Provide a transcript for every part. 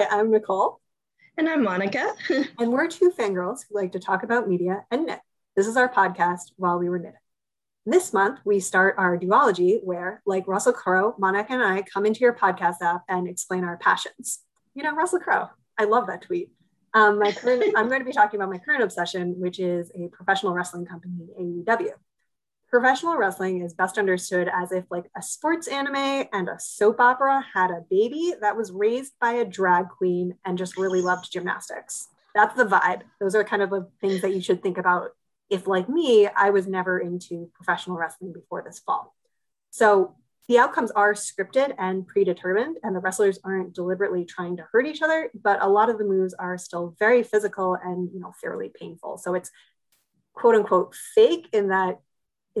Hi, I'm Nicole. And I'm Monica. and we're two fangirls who like to talk about media and knit. This is our podcast, While We Were Knitting. This month, we start our duology where, like Russell Crowe, Monica and I come into your podcast app and explain our passions. You know, Russell Crowe, I love that tweet. Um, my current, I'm going to be talking about my current obsession, which is a professional wrestling company, AEW professional wrestling is best understood as if like a sports anime and a soap opera had a baby that was raised by a drag queen and just really loved gymnastics. That's the vibe. Those are kind of the things that you should think about if like me, I was never into professional wrestling before this fall. So the outcomes are scripted and predetermined, and the wrestlers aren't deliberately trying to hurt each other, but a lot of the moves are still very physical and you know fairly painful. So it's quote unquote fake in that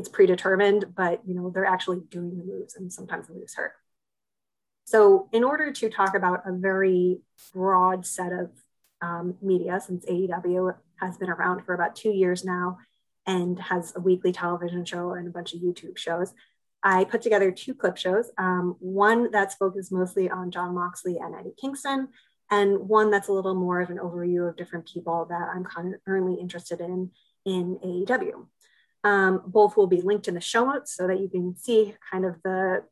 it's predetermined, but you know, they're actually doing the moves and sometimes the moves hurt. So in order to talk about a very broad set of um, media, since AEW has been around for about two years now and has a weekly television show and a bunch of YouTube shows, I put together two clip shows. Um, one that's focused mostly on Jon Moxley and Eddie Kingston, and one that's a little more of an overview of different people that I'm currently interested in in AEW. Um, both will be linked in the show notes so that you can see kind of the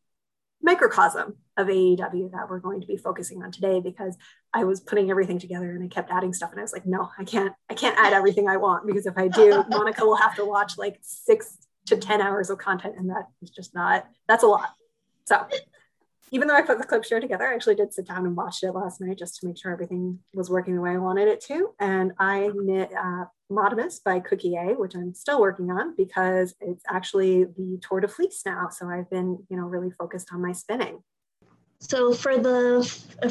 microcosm of AEW that we're going to be focusing on today because I was putting everything together and I kept adding stuff and I was like, no, I can't, I can't add everything I want because if I do, Monica will have to watch like six to 10 hours of content and that is just not, that's a lot. So even though I put the clip show together, I actually did sit down and watched it last night just to make sure everything was working the way I wanted it to. And I knit uh, Motimus by Cookie A, which I'm still working on because it's actually the Tour de Fleece now. So I've been, you know, really focused on my spinning. So for the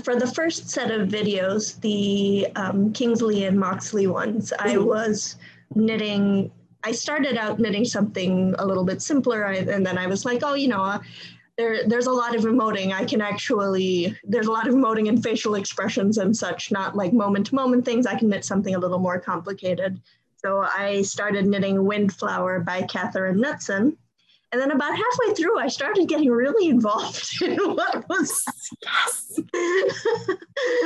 for the first set of videos, the um, Kingston and Moxley ones, mm-hmm. I was knitting. I started out knitting something a little bit simpler, and then I was like, oh, you know, there, there's a lot of emoting. I can actually, there's a lot of emoting and facial expressions and such, not like moment to moment things. I can knit something a little more complicated. So I started knitting Windflower by Catherine Knutson. And then about halfway through, I started getting really involved in what was yes.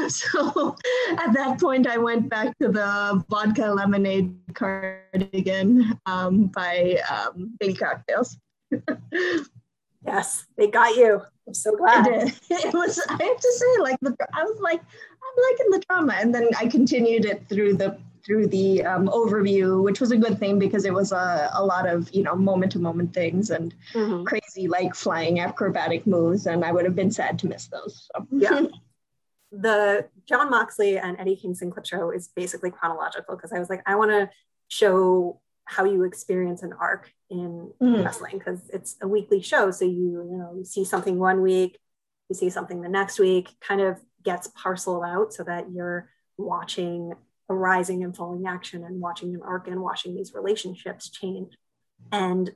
so at that point, I went back to the vodka lemonade cardigan um, by um, Baby Cocktails. Yes, they got you. I'm so glad. It, it was. I have to say, like the I was like, I'm liking the drama, and then I continued it through the through the um, overview, which was a good thing because it was a, a lot of you know moment to moment things and mm-hmm. crazy like flying acrobatic moves, and I would have been sad to miss those. So. Yeah. the Jon Moxley and Eddie Kingston clip show is basically chronological because I was like, I want to show how you experience an arc in mm. wrestling because it's a weekly show. So you, you know, you see something one week, you see something the next week, kind of gets parceled out so that you're watching a rising and falling action and watching an arc and watching these relationships change. And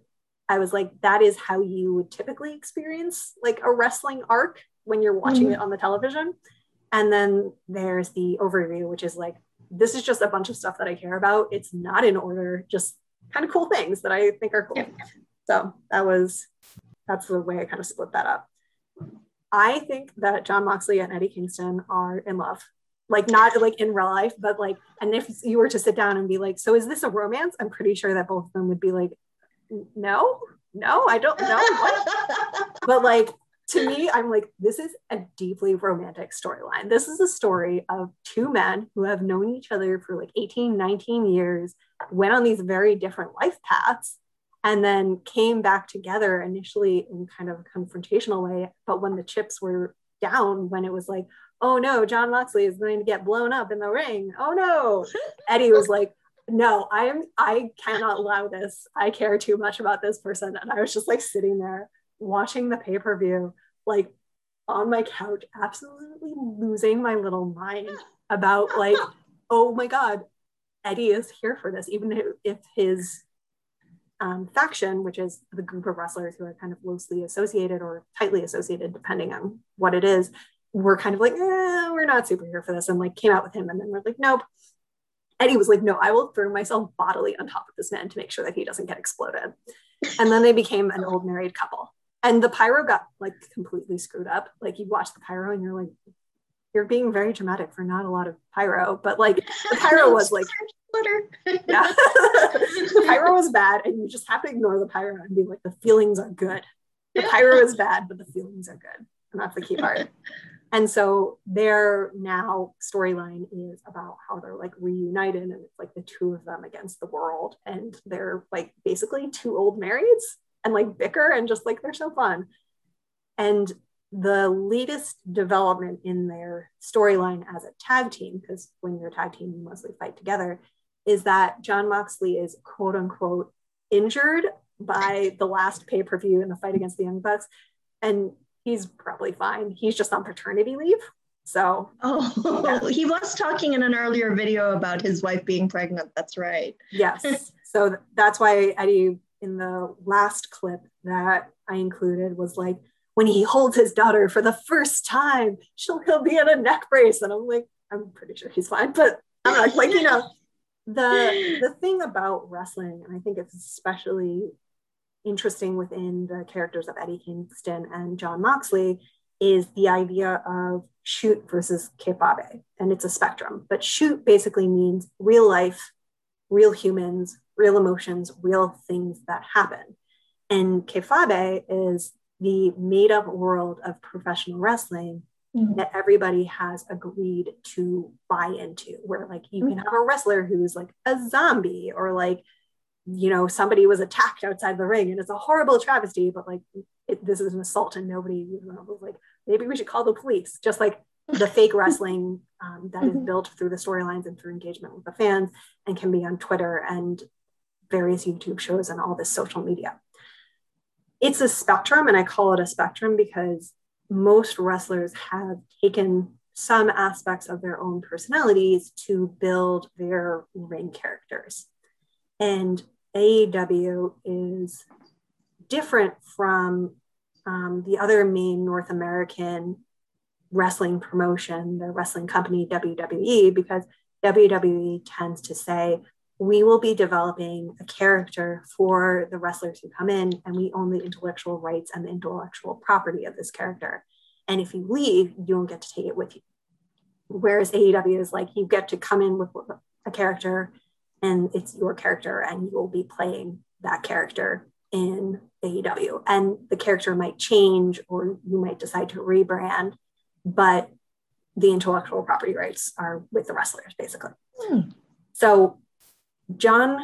I was like, that is how you would typically experience like a wrestling arc when you're watching mm-hmm. it on the television. And then there's the overview, which is like, this is just a bunch of stuff that I care about. It's not in order, just kind of cool things that I think are cool. Yeah. So that was that's the way I kind of split that up. I think that Jon Moxley and Eddie Kingston are in love. Like not like in real life, but like, and if you were to sit down and be like, so is this a romance? I'm pretty sure that both of them would be like, no, no, I don't know. but like to me, I'm like, this is a deeply romantic storyline. This is a story of two men who have known each other for like 18, 19 years went on these very different life paths and then came back together initially in kind of a confrontational way. But when the chips were down, when it was like, oh no, Jon Moxley is going to get blown up in the ring. Oh no. Eddie was like, no, I am I cannot allow this. I care too much about this person. And I was just like sitting there watching the pay-per-view, like on my couch, absolutely losing my little mind about like, oh my God, Eddie is here for this, even if his um, faction, which is the group of wrestlers who are kind of loosely associated or tightly associated, depending on what it is, we're kind of like, eh, we're not super here for this, and like came out with him, and then we're like, nope. Eddie was like, no, I will throw myself bodily on top of this man to make sure that he doesn't get exploded. And then they became an old married couple. And the pyro got like completely screwed up. Like you watch the pyro and you're like, you're being very dramatic for not a lot of pyro, but like the pyro was like yeah. the pyro was bad, and you just have to ignore the pyro and be like, the feelings are good. The pyro is bad, but the feelings are good. And that's the key part. and so their now storyline is about how they're like reunited and it's like the two of them against the world. And they're like basically two old marrieds and like bicker and just like they're so fun. And the latest development in their storyline as a tag team, because when you're a tag team, you mostly fight together, is that Jon Moxley is quote unquote injured by the last pay per view in the fight against the Young Bucks. And he's probably fine. He's just on paternity leave. So, oh, yeah. he was talking in an earlier video about his wife being pregnant. That's right. Yes. so that's why Eddie, in the last clip that I included, was like, when he holds his daughter for the first time, she'll he'll be in a neck brace. And I'm like, I'm pretty sure he's fine, but not like, you know, the the thing about wrestling, and I think it's especially interesting within the characters of Eddie Kingston and Jon Moxley, is the idea of shoot versus kayfabe, and it's a spectrum. But shoot basically means real life, real humans, real emotions, real things that happen. And kayfabe is the made up world of professional wrestling mm-hmm. that everybody has agreed to buy into where like you can mm-hmm. have a wrestler who's like a zombie or like you know somebody was attacked outside the ring and it's a horrible travesty but like it, this is an assault and nobody you know, was like maybe we should call the police just like the fake wrestling um, that is mm-hmm. built through the storylines and through engagement with the fans and can be on twitter and various youtube shows and all this social media it's a spectrum and i call it a spectrum because most wrestlers have taken some aspects of their own personalities to build their ring characters. And AEW is different from um, the other main North American wrestling promotion, the wrestling company WWE, because WWE tends to say, we will be developing a character for the wrestlers who come in, and we own the intellectual rights and the intellectual property of this character. And if you leave, you don't get to take it with you. Whereas AEW is like you get to come in with a character, and it's your character, and you will be playing that character in AEW. And the character might change, or you might decide to rebrand, but the intellectual property rights are with the wrestlers, basically. Hmm. So Jon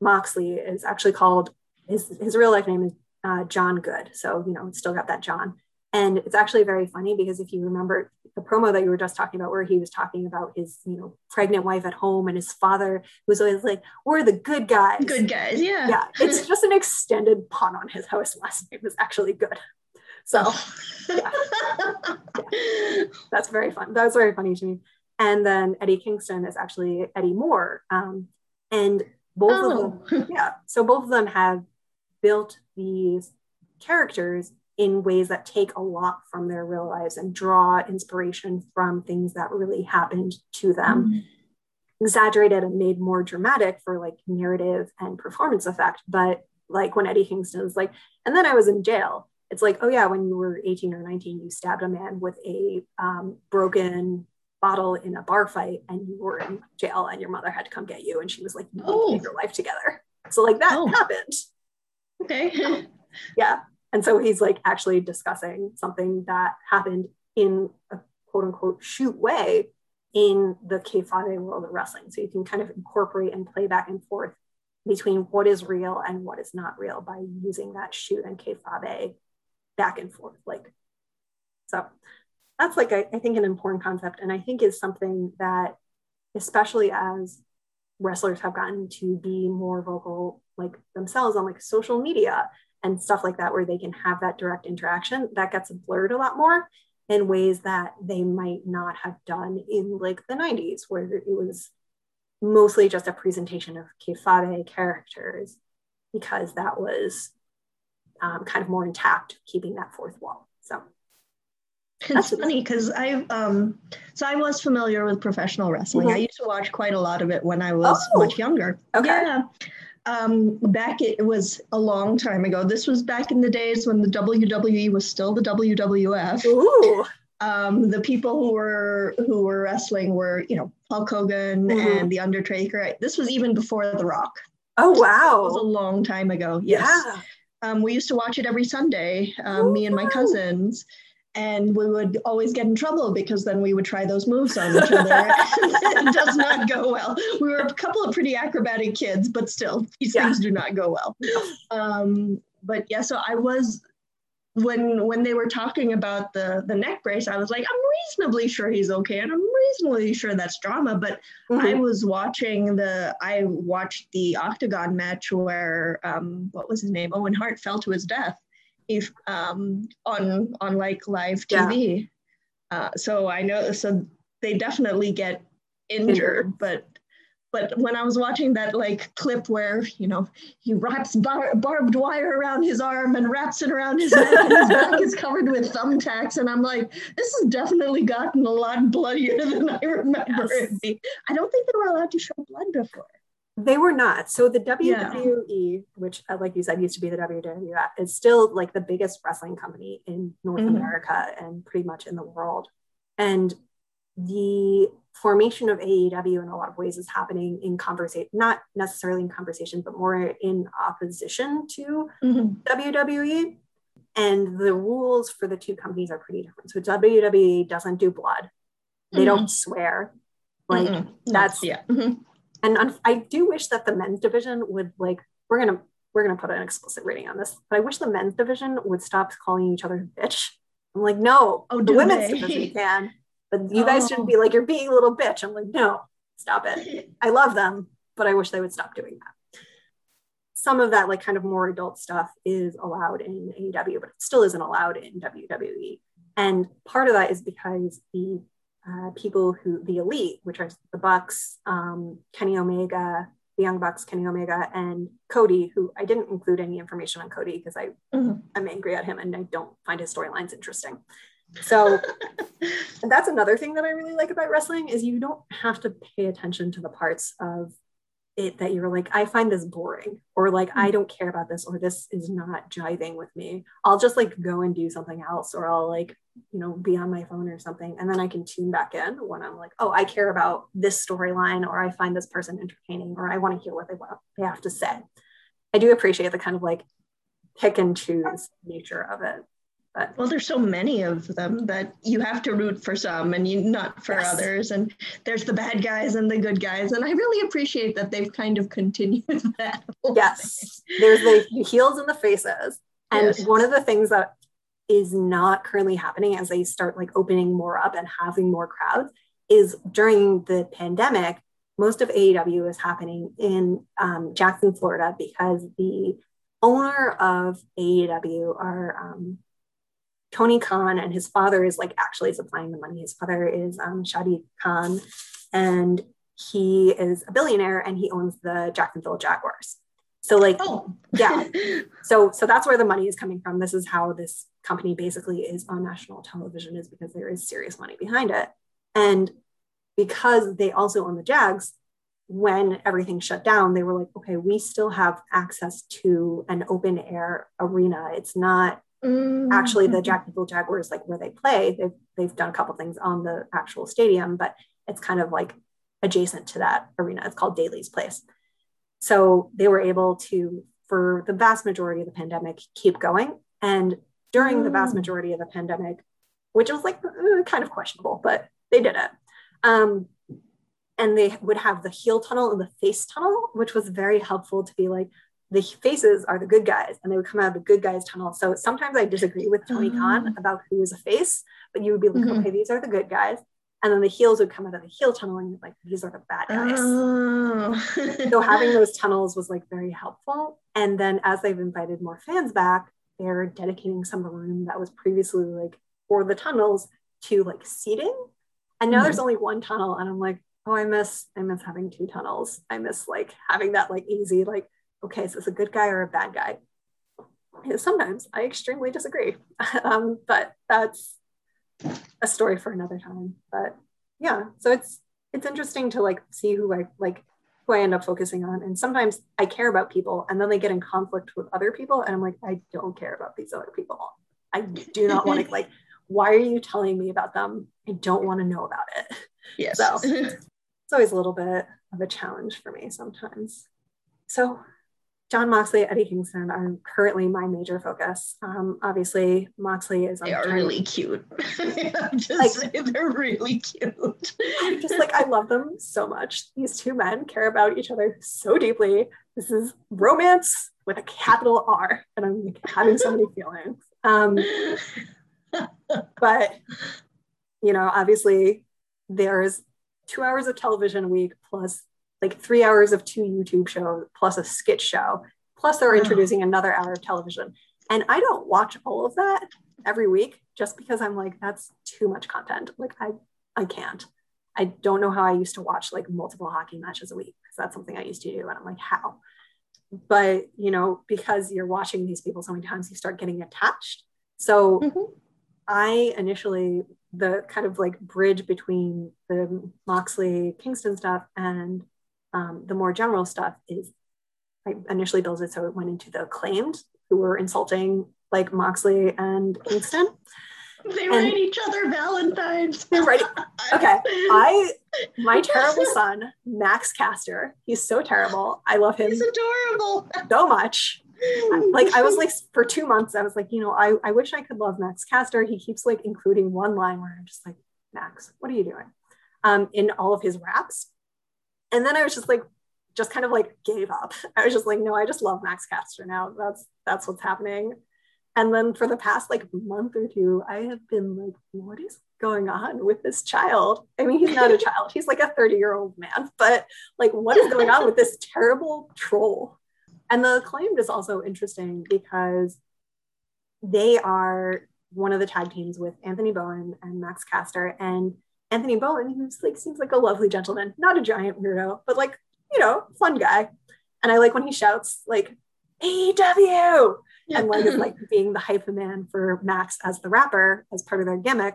Moxley is actually called his his real life name is uh, John Good. So you know, it's still got that John. And it's actually very funny because if you remember the promo that you were just talking about, where he was talking about his, you know, pregnant wife at home and his father was always like, "We're the good guys." Good guys, yeah. Yeah, it's just an extended pun on his house last name is actually good. So, yeah. yeah. that's very fun. That's very funny to me. And then Eddie Kingston is actually Eddie Moore. Um, and both oh. of them yeah so both of them have built these characters in ways that take a lot from their real lives and draw inspiration from things that really happened to them mm-hmm. exaggerated and made more dramatic for like narrative and performance effect but like when eddie kingston was like and then i was in jail it's like oh yeah when you were 18 or 19 you stabbed a man with a um, broken bottle in a bar fight and you were in jail and your mother had to come get you and she was like you oh. your life together. So like that oh. happened. Okay. Yeah. And so he's like actually discussing something that happened in a quote unquote shoot way in the kayfabe world of wrestling. So you can kind of incorporate and play back and forth between what is real and what is not real by using that shoot and kayfabe back and forth. Like that's like I, think an important concept and i think is something that especially as wrestlers have gotten to be more vocal like themselves on like social media and stuff like that where they can have that direct interaction that gets blurred a lot more in ways that they might not have done in like the 90s where it was mostly just a presentation of kayfabe characters because that was um, kind of more intact keeping that fourth wall so it's funny because I um so I was familiar with professional wrestling. Mm-hmm. I used to watch quite a lot of it when I was oh, much younger. Okay. Yeah. Um, back it was a long time ago. This was back in the days when the WWE was still the WWF. Ooh. um, the people who were who were wrestling were you know Hulk Hogan mm-hmm. and the Undertaker. This was even before The Rock. Oh wow! It was a long time ago. Yes. Yeah. Um, we used to watch it every Sunday, um, me and my cousins, and we would always get in trouble because then we would try those moves on each other. it does not go well. We were a couple of pretty acrobatic kids, but still, these yeah. things do not go well. Um, but yeah, so I was when when they were talking about the the neck brace, I was like, I'm reasonably sure he's okay, and I'm reasonably sure that's drama. But mm-hmm. I was watching the I watched the octagon match where um, what was his name? Owen Hart fell to his death, if um, on on like live TV. Yeah. Uh, so I know so they definitely get injured, but but when I was watching that like clip where you know he wraps bar- barbed wire around his arm and wraps it around his neck, and his back is covered with thumbtacks, and I'm like, this has definitely gotten a lot bloodier than I remember yes. it being. I don't think they were allowed to show blood before. They were not. So the WWE, yeah. which, uh, like you said, used to be the WWF, is still like the biggest wrestling company in North mm-hmm. America and pretty much in the world. And the formation of AEW in a lot of ways is happening in conversation, not necessarily in conversation, but more in opposition to mm-hmm. WWE. And the rules for the two companies are pretty different. So WWE doesn't do blood, they mm-hmm. don't swear. Like mm-hmm. that's yeah. Mm-hmm. And I do wish that the men's division would like we're gonna we're gonna put an explicit rating on this, but I wish the men's division would stop calling each other bitch. I'm like, no, oh, the women's they? division can but you guys oh. shouldn't be like you're being a little bitch i'm like no stop it i love them but i wish they would stop doing that some of that like kind of more adult stuff is allowed in AEW, but it still isn't allowed in WWE. And part of that is because the uh, people who the elite, which are the Bucks, um, Kenny Omega, the Young Bucks, Kenny Omega, and Cody, who I didn't include any information on Cody because I mm-hmm. I'm angry at him and I don't find his storylines interesting. So that's another thing that I really like about wrestling is you don't have to pay attention to the parts of it that you're like, I find this boring, or like, I hmm. don't care about this, or this is not jiving with me. I'll just like go and do something else, or I'll like, you know, be on my phone or something. And then I can tune back in when I'm like, oh, I care about this storyline, or I find this person entertaining, or I want to hear what they want they have to say. I do appreciate the kind of like pick and choose nature of it. But well, there's so many of them that you have to root for some and you not for yes. others. And there's the bad guys and the good guys. And I really appreciate that they've kind of continued that. Yes. There's the, the heels and the faces. And yes. one of the things that is not currently happening as they start like opening more up and having more crowds is during the pandemic, most of AEW is happening in um, Jackson, Florida, because the owner of AEW are um, Tony Khan and his father is like actually supplying the money. His father is um, Shadi Khan, and he is a billionaire and he owns the Jacksonville Jaguars. So like, oh. yeah. So so that's where the money is coming from. This is how this company basically is on national television is because there is serious money behind it, and because they also own the Jags. When everything shut down, they were like, okay, we still have access to an open air arena. It's not Mm-hmm. Actually, the Jacksonville Jaguars, like where they play, they've they've done a couple things on the actual stadium, but it's kind of like adjacent to that arena. It's called Daily's Place. So they were able to, for the vast majority of the pandemic, keep going. And during mm. the vast mm. majority of the pandemic, which was like uh, kind of questionable, but they did it. Um, and they would have the heel tunnel and the face tunnel, which was very helpful to be like, the faces are the good guys and they would come out of the good guys tunnel. So sometimes I disagree with Tony Khan oh. about who is a face, but you would be like, mm-hmm. okay, these are the good guys. And then the heels would come out of the heel tunnel and like, these are the bad guys. Oh. so having those tunnels was like very helpful. And then as they've invited more fans back, they're dedicating some of the room that was previously like for the tunnels to like seating. And now mm-hmm. there's only one tunnel. And I'm like, oh, I miss, I miss having two tunnels. I miss like having that like easy, like okay, is this a good guy or a bad guy? sometimes I extremely disagree, um, but that's a story for another time. But yeah, so it's it's interesting to like see who I like who I end up focusing on. And sometimes I care about people and then they get in conflict with other people. And I'm like, I don't care about these other people. I do not want to like why are you telling me about them? I don't want to know about it. Yes. So it's always a little bit of a challenge for me sometimes. So Jon Moxley, and Eddie Kingston are currently my major focus. Um, obviously, Moxley is. They are really cute. just like, they're really cute. Just like I love them so much. These two men care about each other so deeply. This is romance with a capital R, and I'm like having so many feelings. Um, but you know, obviously, there's two hours of television a week plus like three hours of two YouTube shows plus a skit show. Plus, they're introducing another hour of television. And I don't watch all of that every week just because I'm like, that's too much content. Like, I, I can't. I don't know how I used to watch like multiple hockey matches a week because that's something I used to do. And I'm like, how? But, you know, because you're watching these people so many times, you start getting attached. So mm-hmm. I initially, the kind of like bridge between the Moxley Kingston stuff and um, the more general stuff is I initially built it so it went into the acclaimed who were insulting like Moxley and Kingston. They and write each other Valentines. They're writing. Okay, I my terrible son Max Caster. He's so terrible. I love him. He's adorable. So much. Like I was like for two months, I was like, you know, I, I wish I could love Max Caster. He keeps like including one line where I'm just like, Max, what are you doing? Um, in all of his raps. And then I was just like, just kind of like gave up. I was just like, no, I just love Max Caster now. That's that's what's happening. And then for the past like month or two, I have been like, what is going on with this child? I mean, he's not a child, he's like a 30 year old man, but like, what is going on with this terrible troll? And the acclaimed is also interesting because they are one of the tag teams with Anthony Bowens and Max Caster. And Anthony Bowens, who's like seems like a lovely gentleman, not a giant weirdo, but like, you know, fun guy. And I like when he shouts like AEW yeah. and like is like being the hype man for Max as the rapper as part of their gimmick.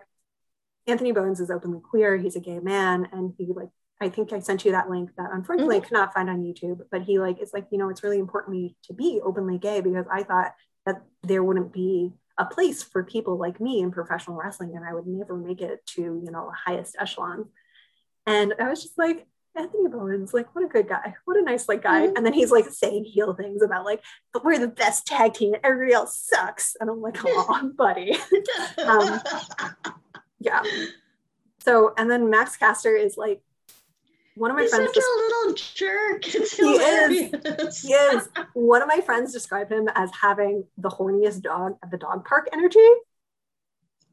Anthony Bowens is openly queer. He's a gay man, and he like I think I sent you that link that unfortunately mm-hmm. I cannot find on YouTube. But he like it's like you know it's really important me to be openly gay because I thought that there wouldn't be a place for people like me in professional wrestling and I would never make it to, you know, the highest echelon. And I was just like, Anthony Bowens like, what a good guy. What a nice like guy. Mm-hmm. And then he's like saying heel things about like, but we're the best tag team and everybody else sucks. And I'm like, come on, buddy. um, yeah. So, and then Max Caster is like one of my He's friends such a little jerk. It's he hilarious. is. He is. One of my friends described him as having the horniest dog at the dog park energy.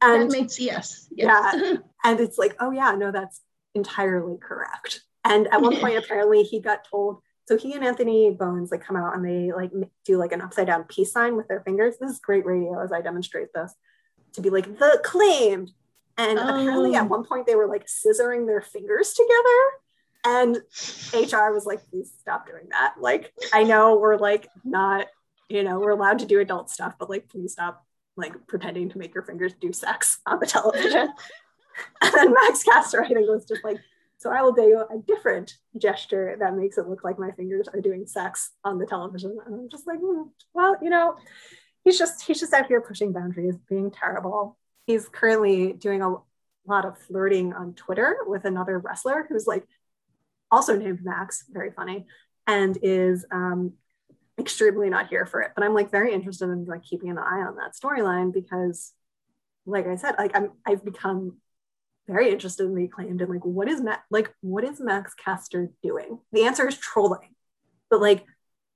And that makes yes. yes. Yeah. and it's like, oh yeah, no, that's entirely correct. And at one point, apparently, he got told. So he and Anthony Bowens like come out and they like do like an upside down peace sign with their fingers. This is great radio as I demonstrate this to be like the claimed. And oh. apparently, at oh. one point, they were like scissoring their fingers together and HR was like, please stop doing that. Like, I know we're like not, you know, we're allowed to do adult stuff, but like, please stop like pretending to make your fingers do sex on the television. and then Max Caster, I think, was just like, so I will do a different gesture that makes it look like my fingers are doing sex on the television. And I'm just like, mm, well, you know, he's just he's just out here pushing boundaries, being terrible. He's currently doing a lot of flirting on Twitter with another wrestler who's like also named Max, very funny, and is um, extremely not here for it. But I'm like very interested in like keeping an eye on that storyline because, like I said, like I'm I've become very interested in the acclaimed and like what is Matt like what is Max Caster doing? The answer is trolling, but like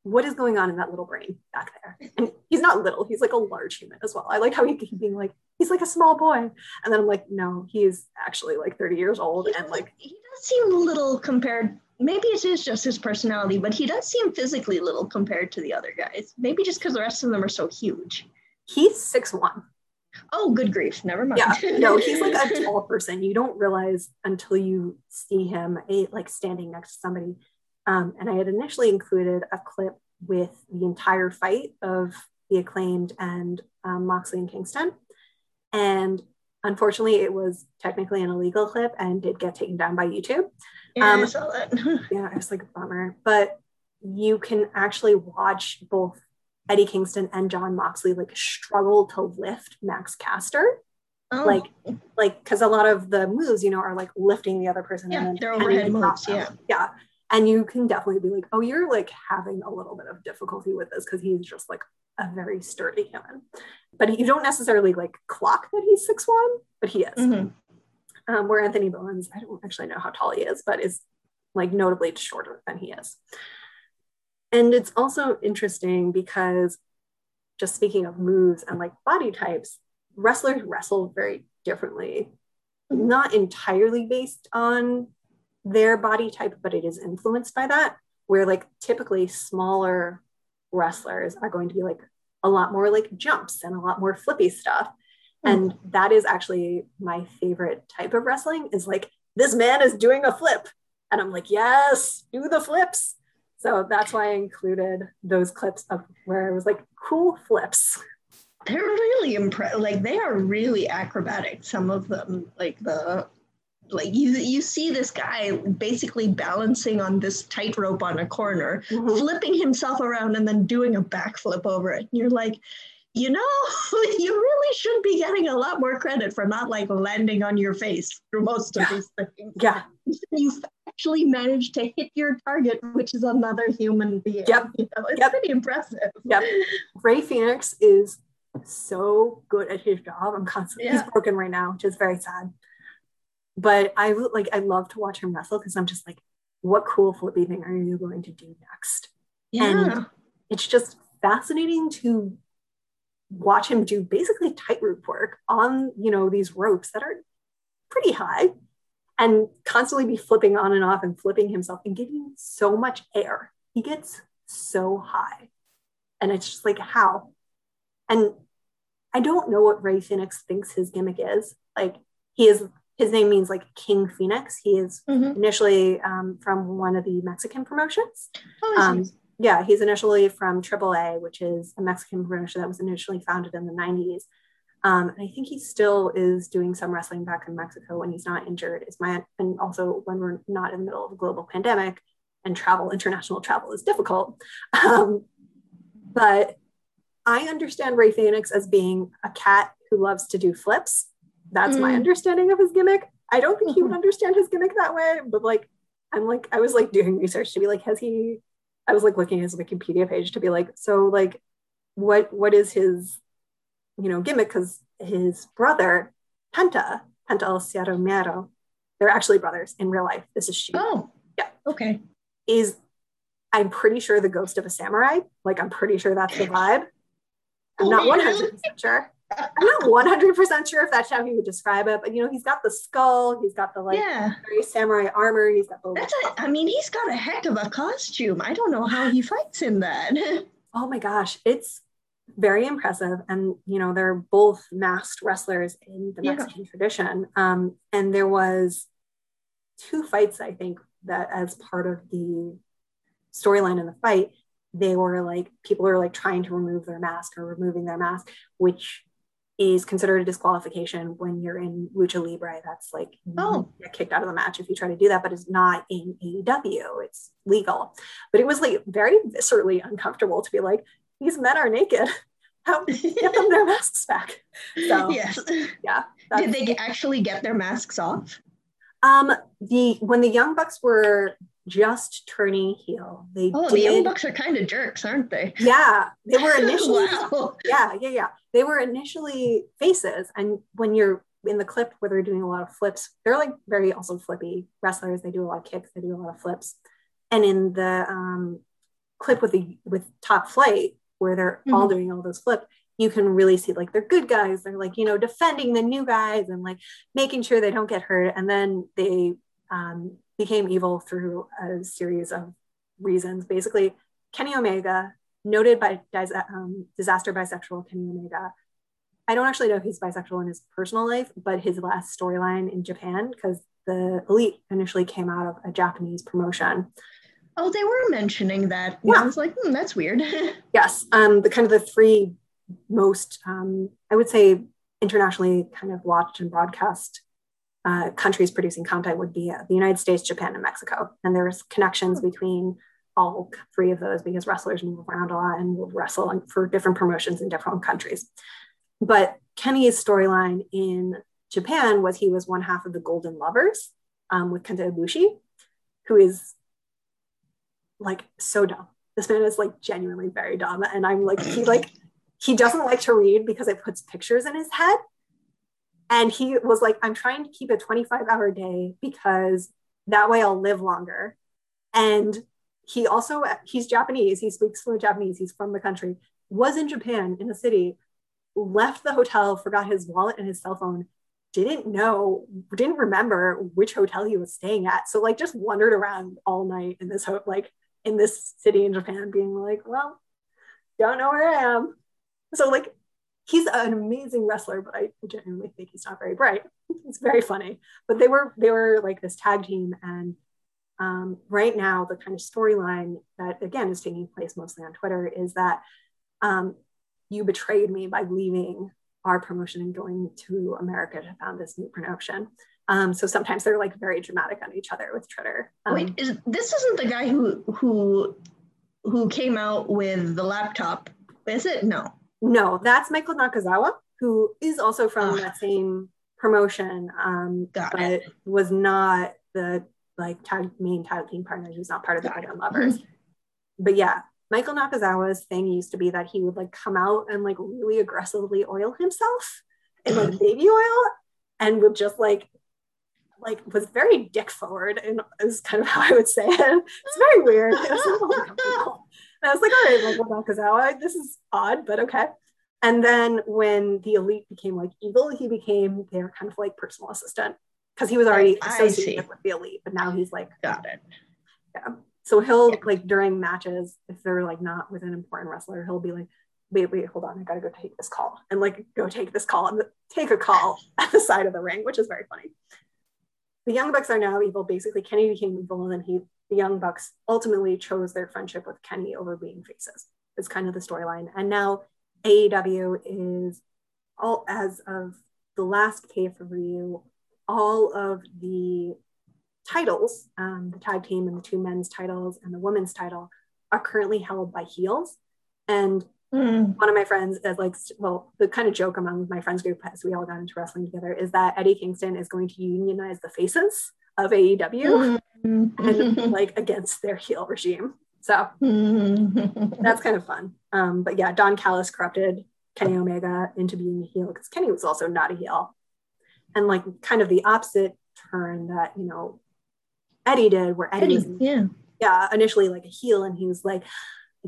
what is going on in that little brain back there? And he's not little, he's like a large human as well. I like how he keeps being like, he's like a small boy. And then I'm like, no, he's actually like 30 years old. and like, he does seem little compared. Maybe it is just his personality, but he does seem physically little compared to the other guys. Maybe just because the rest of them are so huge. He's six one. Oh, good grief. Never mind. Yeah. No, he's like a tall person. You don't realize until you see him eh, like standing next to somebody um, and I had initially included a clip with the entire fight of the acclaimed and um, Moxley and Kingston. And unfortunately, it was technically an illegal clip and did get taken down by YouTube. Yeah, um, I saw that. yeah, it was like a bummer. But you can actually watch both Eddie Kingston and Jon Moxley like struggle to lift Max Caster Oh. Like, like because a lot of the moves, you know, are like lifting the other person. Yeah, and they're overhead moves. Yeah, yeah, and you can definitely be like, oh, you're like having a little bit of difficulty with this because he's just like a very sturdy human. But you don't necessarily like clock that he's six one, but he is. Mm-hmm. Um, where Anthony Bowens, I don't actually know how tall he is, but is like notably shorter than he is. And it's also interesting because just speaking of moves and like body types, wrestlers wrestle very differently, mm-hmm. not entirely based on their body type, but it is influenced by that. Where like typically smaller wrestlers are going to be like a lot more like jumps and a lot more flippy stuff. Mm-hmm. And that is actually my favorite type of wrestling is like, this man is doing a flip. And I'm like, yes, do the flips. So that's why I included those clips of where I was like cool flips. They're really impressive. Like they are really acrobatic. Some of them, like the like you you see this guy basically balancing on this tightrope on a corner, mm-hmm. flipping himself around and then doing a backflip over it. And you're like, you know, you really should be getting a lot more credit for not like landing on your face through most of yeah. these things. Yeah. You actually managed to hit your target, which is another human being. Yep. You know, it's yep. pretty impressive. Yep. Rey Fenix is so good at his job. I'm constantly yeah. he's broken right now, which is very sad. But I like I love to watch him wrestle because I'm just like, what cool flippy thing are you going to do next? Yeah. And it's just fascinating to watch him do basically tightrope work on you know these ropes that are pretty high and constantly be flipping on and off and flipping himself and getting so much air he gets so high and it's just like how and i don't know what Rey Fenix thinks his gimmick is like he is his name means like king phoenix he is mm-hmm. initially um, from one of the mexican promotions oh, um, yeah, he's initially from AAA, which is a Mexican promotion that was initially founded in the 90s. Um, and I think he still is doing some wrestling back in Mexico when he's not injured. Is my and also when we're not in the middle of a global pandemic and travel, international travel is difficult. Um, but I understand Rey Fenix as being a cat who loves to do flips. That's mm. my understanding of his gimmick. I don't think he would mm-hmm. understand his gimmick that way, but like I'm like I was like doing research to be like, has he I was like looking at his Wikipedia page to be like, so like, what what is his, you know, gimmick? Because his brother Penta Penta El Zero Miedo, they're actually brothers in real life. This is she. Oh, yeah. Okay. Is I'm pretty sure the ghost of a samurai. Like I'm pretty sure that's the vibe. I'm not 100 percent sure. I'm not 100% sure if that's how he would describe it, but you know, he's got the skull, he's got the like yeah. very samurai armor, he's got the. That's a, I mean, he's got a heck of a costume. I don't know how he fights in that. oh my gosh, it's very impressive. And you know, they're both masked wrestlers in the Mexican yeah. tradition. Um, and there was two fights, I think, that as part of the storyline in the fight, they were like people were like trying to remove their mask or removing their mask, which is considered a disqualification when you're in lucha libre. That's like oh. you get kicked out of the match if you try to do that, but it's not in AEW. It's legal. But it was like very viscerally uncomfortable to be like, these men are naked. How get them their masks back? So yes. yeah. Did they actually get their masks off? Um, the when the Young Bucks were just turning heel. They oh, did, the Young Bucks are kind of jerks, aren't they? Yeah, they were initially. wow. Yeah, yeah, yeah. They were initially faces, and when you're in the clip where they're doing a lot of flips, they're like very also flippy wrestlers. They do a lot of kicks. They do a lot of flips, and in the um, clip with the with Top Flight, where they're mm-hmm. all doing all those flips, you can really see like they're good guys. They're like you know defending the new guys and like making sure they don't get hurt, and then they um, became evil through a series of reasons. Basically, Kenny Omega, noted by um, disaster bisexual Kenny Omega. I don't actually know if he's bisexual in his personal life, but his last storyline in Japan, because the Elite initially came out of a Japanese promotion. Oh, they were mentioning that. Yeah. I was like, hmm, that's weird. yes. Um, the kind of the three most, um, I would say, internationally kind of watched and broadcast uh, countries producing content would be uh, the United States, Japan, and Mexico. And there's connections between all three of those because wrestlers move around a lot and will wrestle for different promotions in different countries. But Kenny's storyline in Japan was he was one half of the Golden Lovers um, with Kota Ibushi, who is like so dumb. This man is like genuinely very dumb, and I'm like he like he doesn't like to read because it puts pictures in his head. And he was like, I'm trying to keep a 25 hour day because that way I'll live longer. And he also he's Japanese. He speaks fluent Japanese. He's from the country. Was in Japan in the city. Left the hotel, forgot his wallet and his cell phone. Didn't know, didn't remember which hotel he was staying at. So like just wandered around all night in this ho- like in this city in Japan, being like, well, don't know where I am. So like he's an amazing wrestler, but I genuinely think he's not very bright. It's very funny. But they were they were like this tag team, and um, right now the kind of storyline that again is taking place mostly on Twitter is that um, you betrayed me by leaving our promotion and going to America to found this new promotion. Um, so sometimes they're like very dramatic on each other with Twitter. Um, Wait, is this isn't the guy who who who came out with the laptop? Is it? No. No, that's Michael Nakazawa, who is also from oh. that same promotion, um, Got but it. was not the like tag main tag team partner. He was not part of the Golden Lovers. but yeah, Michael Nakazawa's thing used to be that he would like come out and like really aggressively oil himself in like baby oil and would just like like was very dick forward and is kind of how I would say it. It's very weird. It and I was like, all right, Michael Nakazawa, this is odd, but okay. And then when the elite became like evil, he became their kind of like personal assistant because he was already associated with the elite, but now he's like, got it. Yeah. So he'll yeah. like during matches, if they're like not with an important wrestler, he'll be like, wait, wait, hold on, I gotta go take this call and like go take this call and take a call at the side of the ring, which is very funny. The Young Bucks are now evil. Basically, Kenny became evil, and then he the Young Bucks ultimately chose their friendship with Kenny over being faces. It's kind of the storyline. And now AEW is all as of the last pay per view, all of the titles, um, the tag team and the two men's titles and the women's title, are currently held by heels. And mm. one of my friends is like, well, the kind of joke among my friends group as we all got into wrestling together is that Eddie Kingston is going to unionize the faces of AEW mm-hmm. and like against their heel regime. So mm-hmm. that's kind of fun. Um, but yeah, Don Callis corrupted Kenny Omega into being a heel because Kenny was also not a heel. And like kind of the opposite turn that, you know, Eddie did, where Eddie, Eddie was, yeah. yeah, initially like a heel, and he was like,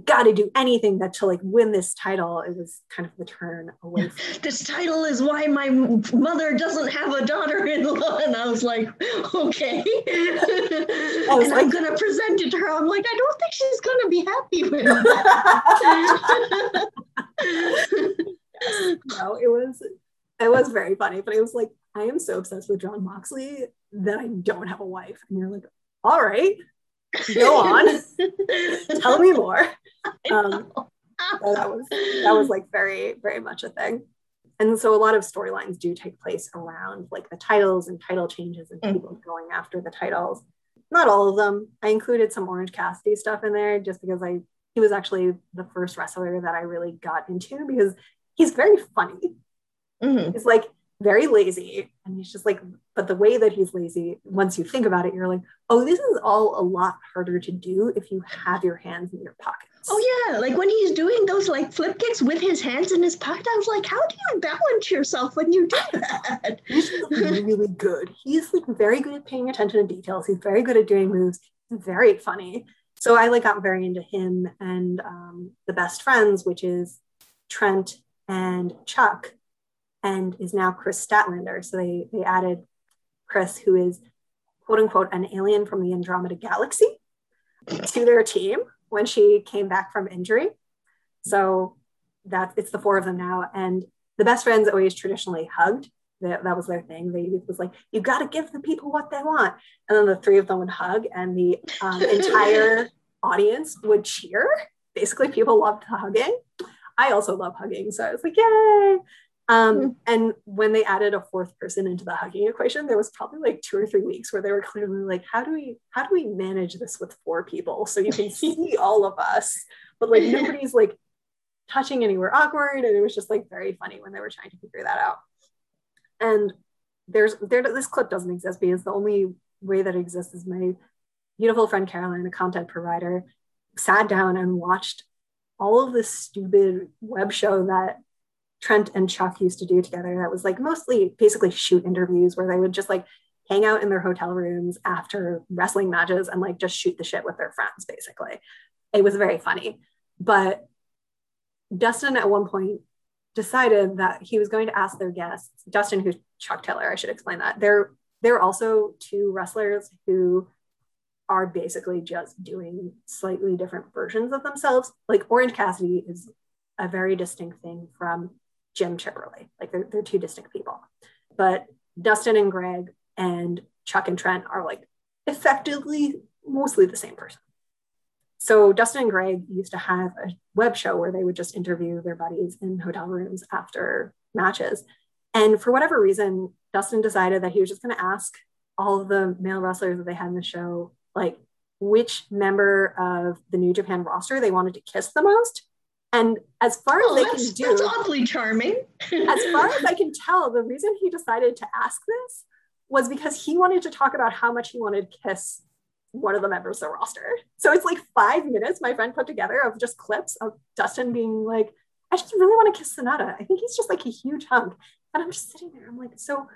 got to do anything that to like win this title. It was kind of the turn away this title is why my mother doesn't have a daughter-in-law. And i was like okay. I was and like, i'm gonna present it to her. I'm like i don't think she's gonna be happy with it no it was it was very funny but it was like i am so obsessed with Jon Moxley that i don't have a wife. And you're like all right go on. Tell me more. Um, so that was that was like very very much a thing. And so a lot of storylines do take place around like the titles and title changes and mm. people going after the titles. Not all of them. I included some orange cassidy stuff in there just because i he was actually the first wrestler that i really got into because he's very funny. Mm-hmm. he's like very lazy and he's just like but the way that he's lazy once you think about it you're like oh this is all a lot harder to do if you have your hands in your pockets. Oh yeah. Like when he's doing those like flip kicks with his hands in his pocket i was like how do you balance yourself when you do that? He's really good. He's like very good at paying attention to details. He's very good at doing moves. He's very funny. So i like got very into him and um, the best friends which is trent and chuck and is now Kris Statlander. So they, they added Kris, who is quote unquote an alien from the Andromeda Galaxy, to their team when she came back from injury. So that it's the four of them now. And the best friends always traditionally hugged. That, that was their thing. They it was like, you got to give the people what they want. And then the three of them would hug, and the um, entire audience would cheer. Basically, people loved hugging. I also love hugging. So I was like, yay. Um, mm-hmm. And when they added a fourth person into the hugging equation, there was probably like two or three weeks where they were clearly like, "How do we how do we manage this with four people so you can see all of us, but like nobody's like touching anywhere awkward. And it was just like very funny when they were trying to figure that out. And there's there this clip doesn't exist because the only way that exists is my beautiful friend Caroline, a content provider, sat down and watched all of this stupid web show that Trent and Chuck used to do together that was like mostly basically shoot interviews where they would just like hang out in their hotel rooms after wrestling matches and like just shoot the shit with their friends basically. It was very funny. But Dustin at one point decided that he was going to ask their guests, Dustin, who's Chuck Taylor, I should explain that. They're they're also two wrestlers who are basically just doing slightly different versions of themselves. Like Orange Cassidy is a very distinct thing from Jim Cipperly. Like they're, they're two distinct people. But Dustin and Greg and Chuck and Trent are like effectively mostly the same person. So Dustin and Greg used to have a web show where they would just interview their buddies in hotel rooms after matches. And for whatever reason, Dustin decided that he was just going to ask all of the male wrestlers that they had in the show, like which member of the New Japan roster they wanted to kiss the most. And as far oh, as they can do, that's oddly charming. as far as I can tell, the reason he decided to ask this was because he wanted to talk about how much he wanted to kiss one of the members of the roster. So it's like five minutes my friend put together of just clips of Dustin being like, I just really want to kiss Sanada. I think he's just like a huge hunk. And I'm just sitting there, I'm like, so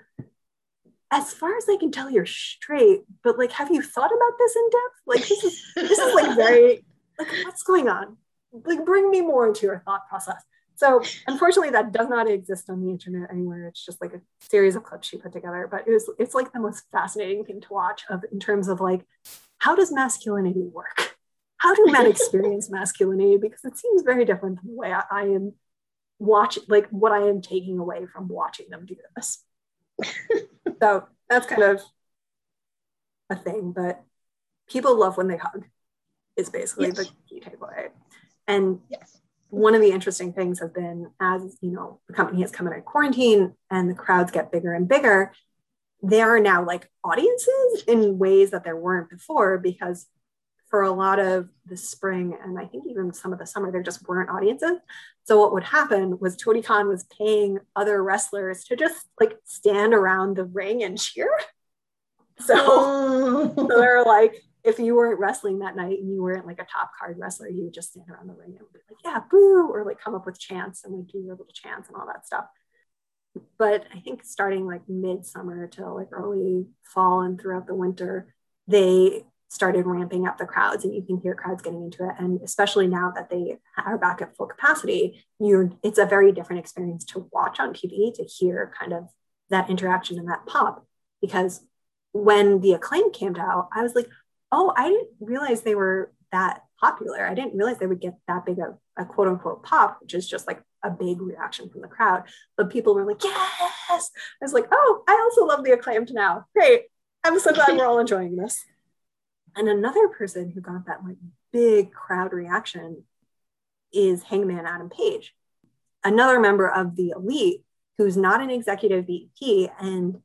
as far as I can tell, you're straight, but like, have you thought about this in depth? Like, this is this is like very like what's going on? Like, bring me more into your thought process. So unfortunately, that does not exist on the internet anywhere. It's just like a series of clips she put together. But it was it's like the most fascinating thing to watch of in terms of like how does masculinity work? How do men experience masculinity? Because it seems very different from the way I, I am watching, like what I am taking away from watching them do this. so that's kind of a thing, but people love when they hug, is basically yes. the key takeaway. And yes. one of the interesting things has been as you know, the company has come out of quarantine and the crowds get bigger and bigger, there are now like audiences in ways that there weren't before because for a lot of the spring and I think even some of the summer, there just weren't audiences. So what would happen was Tony Khan was paying other wrestlers to just like stand around the ring and cheer. So, oh. so they're like, if you weren't wrestling that night and you weren't like a top card wrestler, you would just stand around the ring and be like, yeah, boo, or like come up with chants and like do your little chants and all that stuff. But I think starting like midsummer till like early fall and throughout the winter, they started ramping up the crowds and you can hear crowds getting into it and especially now that they are back at full capacity you it's a very different experience to watch on tv to hear kind of that interaction and that pop because when the acclaim came out i was like oh i didn't realize they were that popular. I didn't realize they would get that big of a quote unquote pop which is just like a big reaction from the crowd. But people were like yes! I was like oh i also love the acclaimed now. Great. I'm so glad we're all enjoying this. And another person who got that like big crowd reaction is Hangman Adam Page, another member of the elite who's not an executive VP and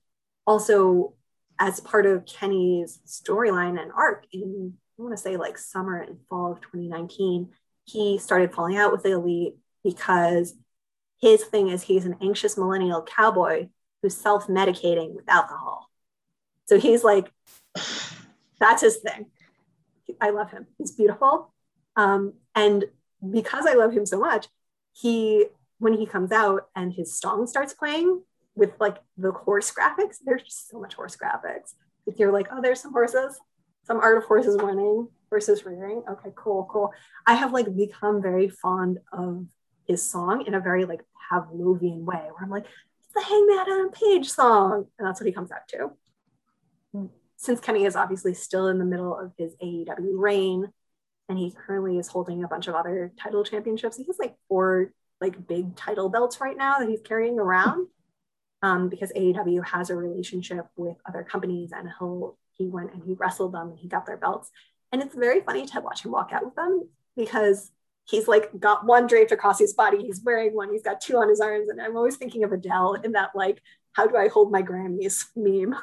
also as part of Kenny's storyline and arc in I want to say like summer and fall of 2019, he started falling out with the elite because his thing is he's an anxious millennial cowboy who's self-medicating with alcohol. So he's like that's his thing. I love him. He's beautiful. Um, and because I love him so much, he, when he comes out and his song starts playing with like the horse graphics, there's just so much horse graphics. If you're like, oh, there's some horses, some art of horses running, horses rearing. Okay, cool, cool. I have like become very fond of his song in a very like Pavlovian way, where I'm like, it's the Hangman Adam Page song. And that's what he comes out to since Kenny is obviously still in the middle of his AEW reign, and he currently is holding a bunch of other title championships. He has like four like big title belts right now that he's carrying around. Um, because AEW has a relationship with other companies and he'll he went and he wrestled them and he got their belts. And it's very funny to watch him walk out with them because he's like got one draped across his body, he's wearing one, he's got two on his arms. And I'm always thinking of Adele in that like how do I hold my Grammys meme.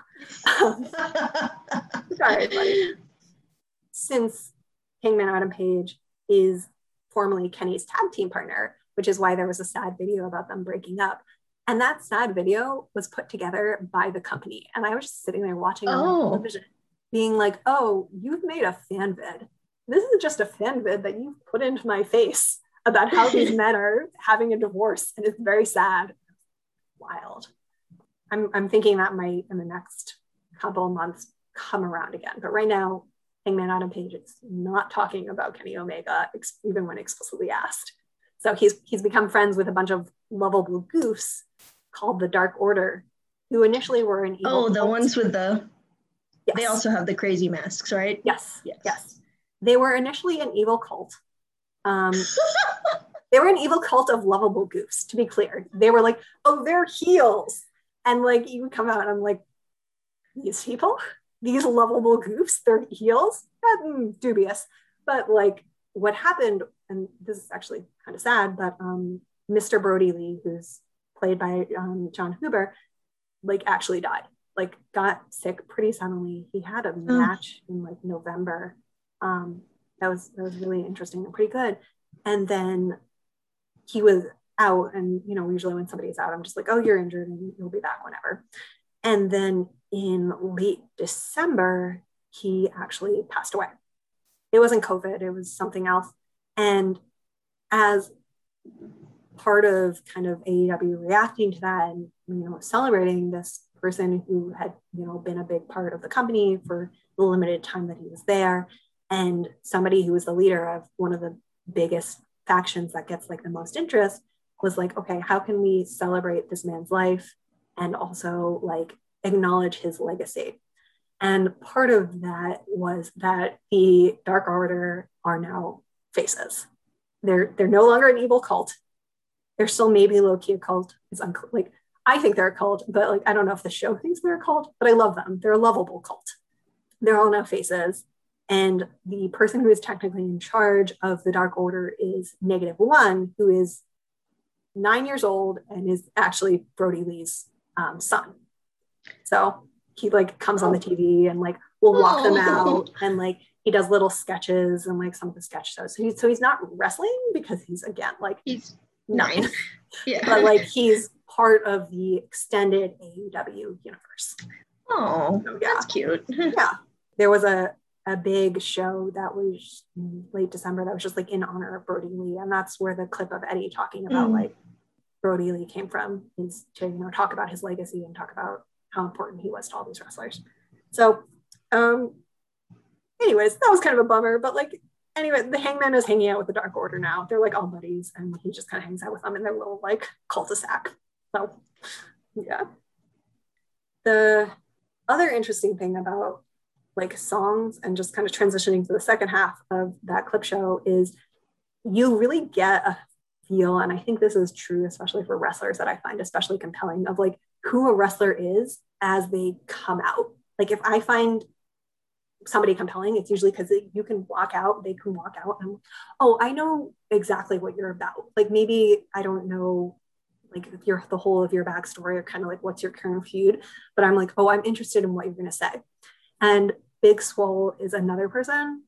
Sorry, buddy. Since Hangman Adam Page is formerly Kenny's tag team partner, which is why there was a sad video about them breaking up. And that sad video was put together by the company. And I was just sitting there watching oh. on television, being like, oh, you've made a fan vid. This is just a fan vid that you've put into my face about how these men are having a divorce. And it's very sad. Wild. I'm, I'm thinking that might in the next couple of months come around again. But right now, Hangman Adam Page is not talking about Kenny Omega, even when explicitly asked. So he's he's become friends with a bunch of lovable goofs called the Dark Order, who initially were an evil. Oh, the cult. ones with the. Yes. They also have the crazy masks, right? Yes. Yes. Yes. They were initially an evil cult. Um, they were an evil cult of lovable goofs. To be clear, they were like, oh, they're heels, and like you would come out and I'm like, these people, these lovable goofs, they're heels. Mm, dubious, but like what happened, and this is actually kind of sad, but um, Mr. Brodie Lee, who's played by um, Jon Huber, like actually died, like got sick pretty suddenly. He had a oh. match in like November. Um, that was that was really interesting and pretty good. And then he was out, and you know, usually when somebody's out, I'm just like, oh, you're injured, and you'll be back whenever. And then in late December, he actually passed away. It wasn't COVID, it was something else. And as part of kind of AEW reacting to that and you know celebrating this person who had you know been a big part of the company for the limited time that he was there and somebody who was the leader of one of the biggest factions that gets like the most interest was like okay how can we celebrate this man's life and also like acknowledge his legacy? And part of that was that the dark order are now faces. They're they're no longer an evil cult. They're still maybe low-key a cult. It's unclear like i think they're a cult but like i don't know if the show thinks they're a cult but i love them. They're a lovable cult. They're all now faces. And the person who is technically in charge of the dark order is negative one who is nine years old and is actually Brodie lee's um, son. So he like comes on the tv and like will walk them out and like he does little sketches and like some of the sketch shows so, he, so he's not wrestling because he's again like he's nine. yeah. But like he's part of the extended AEW universe. Oh, so, yeah. that's cute. yeah. There was a a big show that was late December that was just like in honor of Brodie Lee. And that's where the clip of Eddie talking about mm. like Brodie Lee came from is to, you know, talk about his legacy and talk about how important he was to all these wrestlers. So um anyways, that was kind of a bummer, but like anyway, the hangman is hanging out with the Dark Order now. They're like all buddies, and he just kind of hangs out with them in their little like cul-de-sac. So, yeah. The other interesting thing about like songs and just kind of transitioning to the second half of that clip show is you really get a feel, and I think this is true, especially for wrestlers that I find especially compelling, of like who a wrestler is as they come out. Like if I find somebody compelling, it's usually because you can walk out, they can walk out and, oh, I know exactly what you're about. Like maybe I don't know like your the whole of your backstory or kind of like what's your current feud, but I'm like, oh, I'm interested in what you're gonna say. And Big Swole is another person,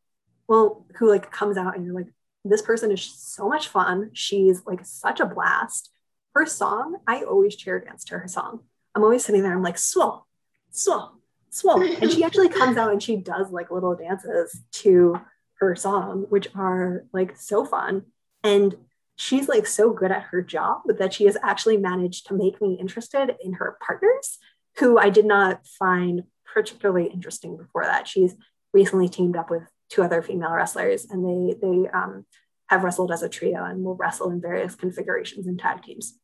well, who like comes out and you're like, this person is so much fun. She's like such a blast. Her song, I always cheer dance to her song. I'm always sitting there, I'm like, swole, swole, swole. And she actually comes out and she does like little dances to her song, which are like so fun. And she's like so good at her job that she has actually managed to make me interested in her partners, who I did not find particularly interesting before that. She's recently teamed up with two other female wrestlers, and they they um, have wrestled as a trio and will wrestle in various configurations and tag teams.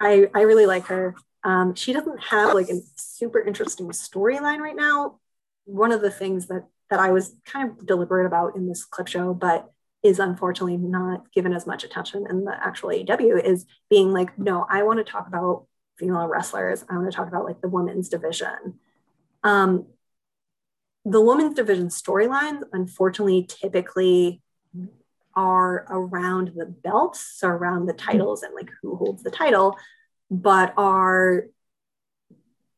I I really like her. Um, she doesn't have like a super interesting storyline right now. One of the things that that I was kind of deliberate about in this clip show, but is unfortunately not given as much attention in the actual AEW is being like, no, I want to talk about female wrestlers. I want to talk about like the women's division. Um, the women's division storylines, unfortunately, typically are around the belts, so around the titles and like who holds the title but are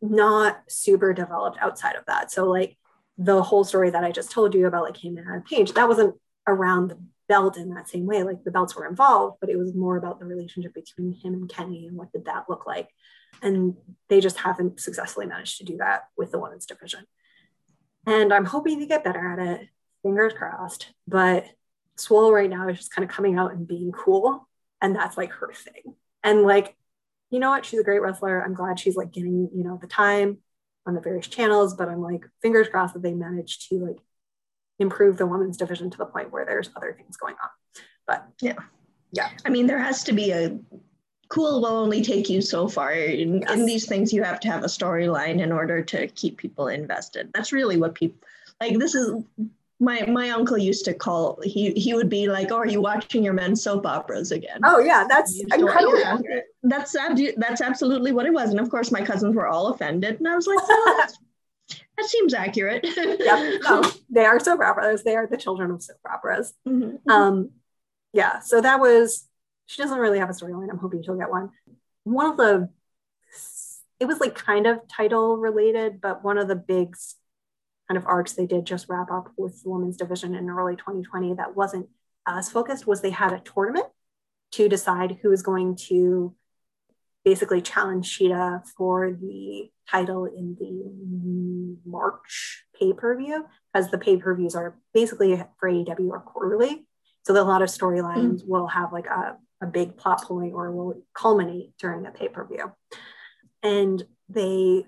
not super developed outside of that. So like the whole story that I just told you about like Hangman Adam Page, that wasn't around the belt in that same way. Like the belts were involved, but it was more about the relationship between him and Kenny and what did that look like. And they just haven't successfully managed to do that with the women's division. And I'm hoping to get better at it. Fingers crossed. But Swole right now is just kind of coming out and being cool. And that's like her thing. And like, you know what? She's a great wrestler. I'm glad she's like getting, you know, the time on the various channels, but I'm like, fingers crossed that they manage to like improve the women's division to the point where there's other things going on. But yeah. Yeah. I mean, there has to be a cool will only take you so far. In, yes. in these things, you have to have a storyline in order to keep people invested. That's really what people like. This is my my uncle used to call. He he would be like, "Oh, are you watching your men's soap operas again?" Oh yeah, that's incredibly yeah, That's that's absolutely what it was. And of course, my cousins were all offended, and I was like, well, that seems accurate. yeah, no, they are soap operas. They are the children of soap operas. Mm-hmm. Um, yeah. So that was she doesn't really have a storyline. I'm hoping she'll get one. One of the, it was like kind of title related, but one of the big kind of arcs they did just wrap up with the women's division in early 2020 that wasn't as focused was they had a tournament to decide who is going to basically challenge Shida for the title in the March pay per view, because the pay per views are basically for AEW or quarterly. So a lot of storylines mm. will have like a a big plot point or will culminate during a pay per view. And they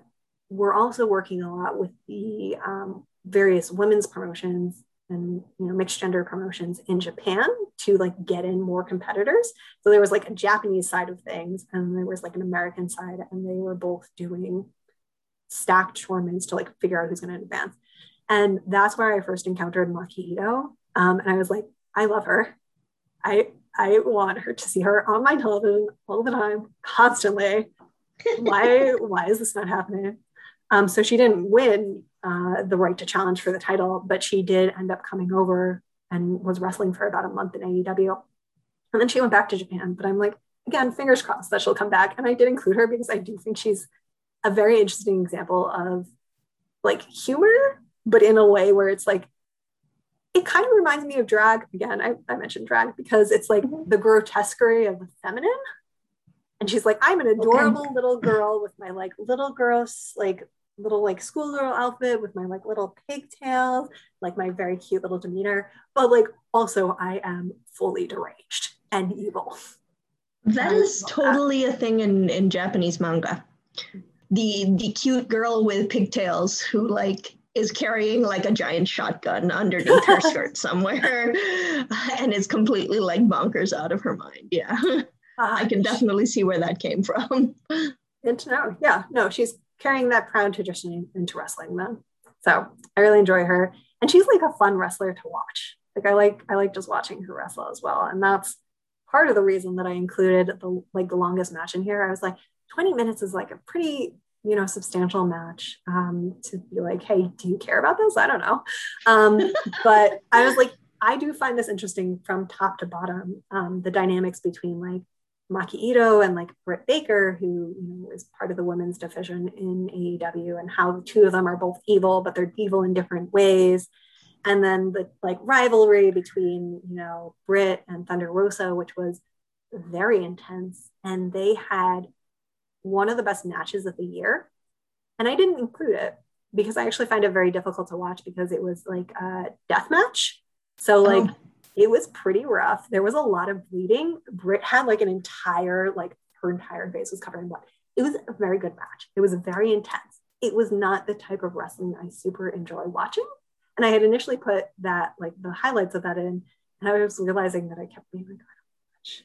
were also working a lot with the um, various women's promotions and you know mixed gender promotions in Japan to like get in more competitors. So there was like a Japanese side of things and there was like an American side, and they were both doing stacked tournaments to like figure out who's going to advance. And that's where I first encountered Maki Ito. Um, and I was like, I love her. I I want her to see her on my television all the time, constantly. why why is this not happening? Um, so she didn't win uh, the right to challenge for the title, but she did end up coming over and was wrestling for about a month in AEW. And then she went back to Japan. But I'm like, again, fingers crossed that she'll come back. And I did include her because I do think she's a very interesting example of like humor, but in a way where it's like it kind of reminds me of drag again. I, I mentioned drag because it's like mm-hmm. the grotesquerie of the feminine. And she's like, I'm an adorable okay. little girl with my like little girls, like little like schoolgirl outfit with my like little pigtails, like my very cute little demeanor. But like also I am fully deranged and evil. That is totally that. a thing in, in Japanese manga. The the cute girl with pigtails who like is carrying like a giant shotgun underneath her skirt somewhere and is completely like bonkers out of her mind. Yeah. Uh, I can definitely see where that came from. Good to know. Yeah. No, she's carrying that proud tradition into wrestling then. So I really enjoy her. And she's like a fun wrestler to watch. Like I like I like just watching her wrestle as well. And that's part of the reason that I included the like the longest match in here. I was like, 20 minutes is like a pretty you know substantial match um, to be like hey do you care about this i don't know um, but i was like i do find this interesting from top to bottom um, the dynamics between like maki ito and like britt baker who you know is part of the women's division in aew and how the two of them are both evil but they're evil in different ways and then the like rivalry between you know britt and thunder rosa which was very intense and they had one of the best matches of the year. And I didn't include it because I actually find it very difficult to watch because it was like a death match. So like oh. It was pretty rough. There was a lot of bleeding. Britt had like an entire, like her entire face was covered in blood. It was a very good match. It was very intense. It was not the type of wrestling I super enjoy watching. And I had initially put that, like the highlights of that in, and I was realizing that I kept being like,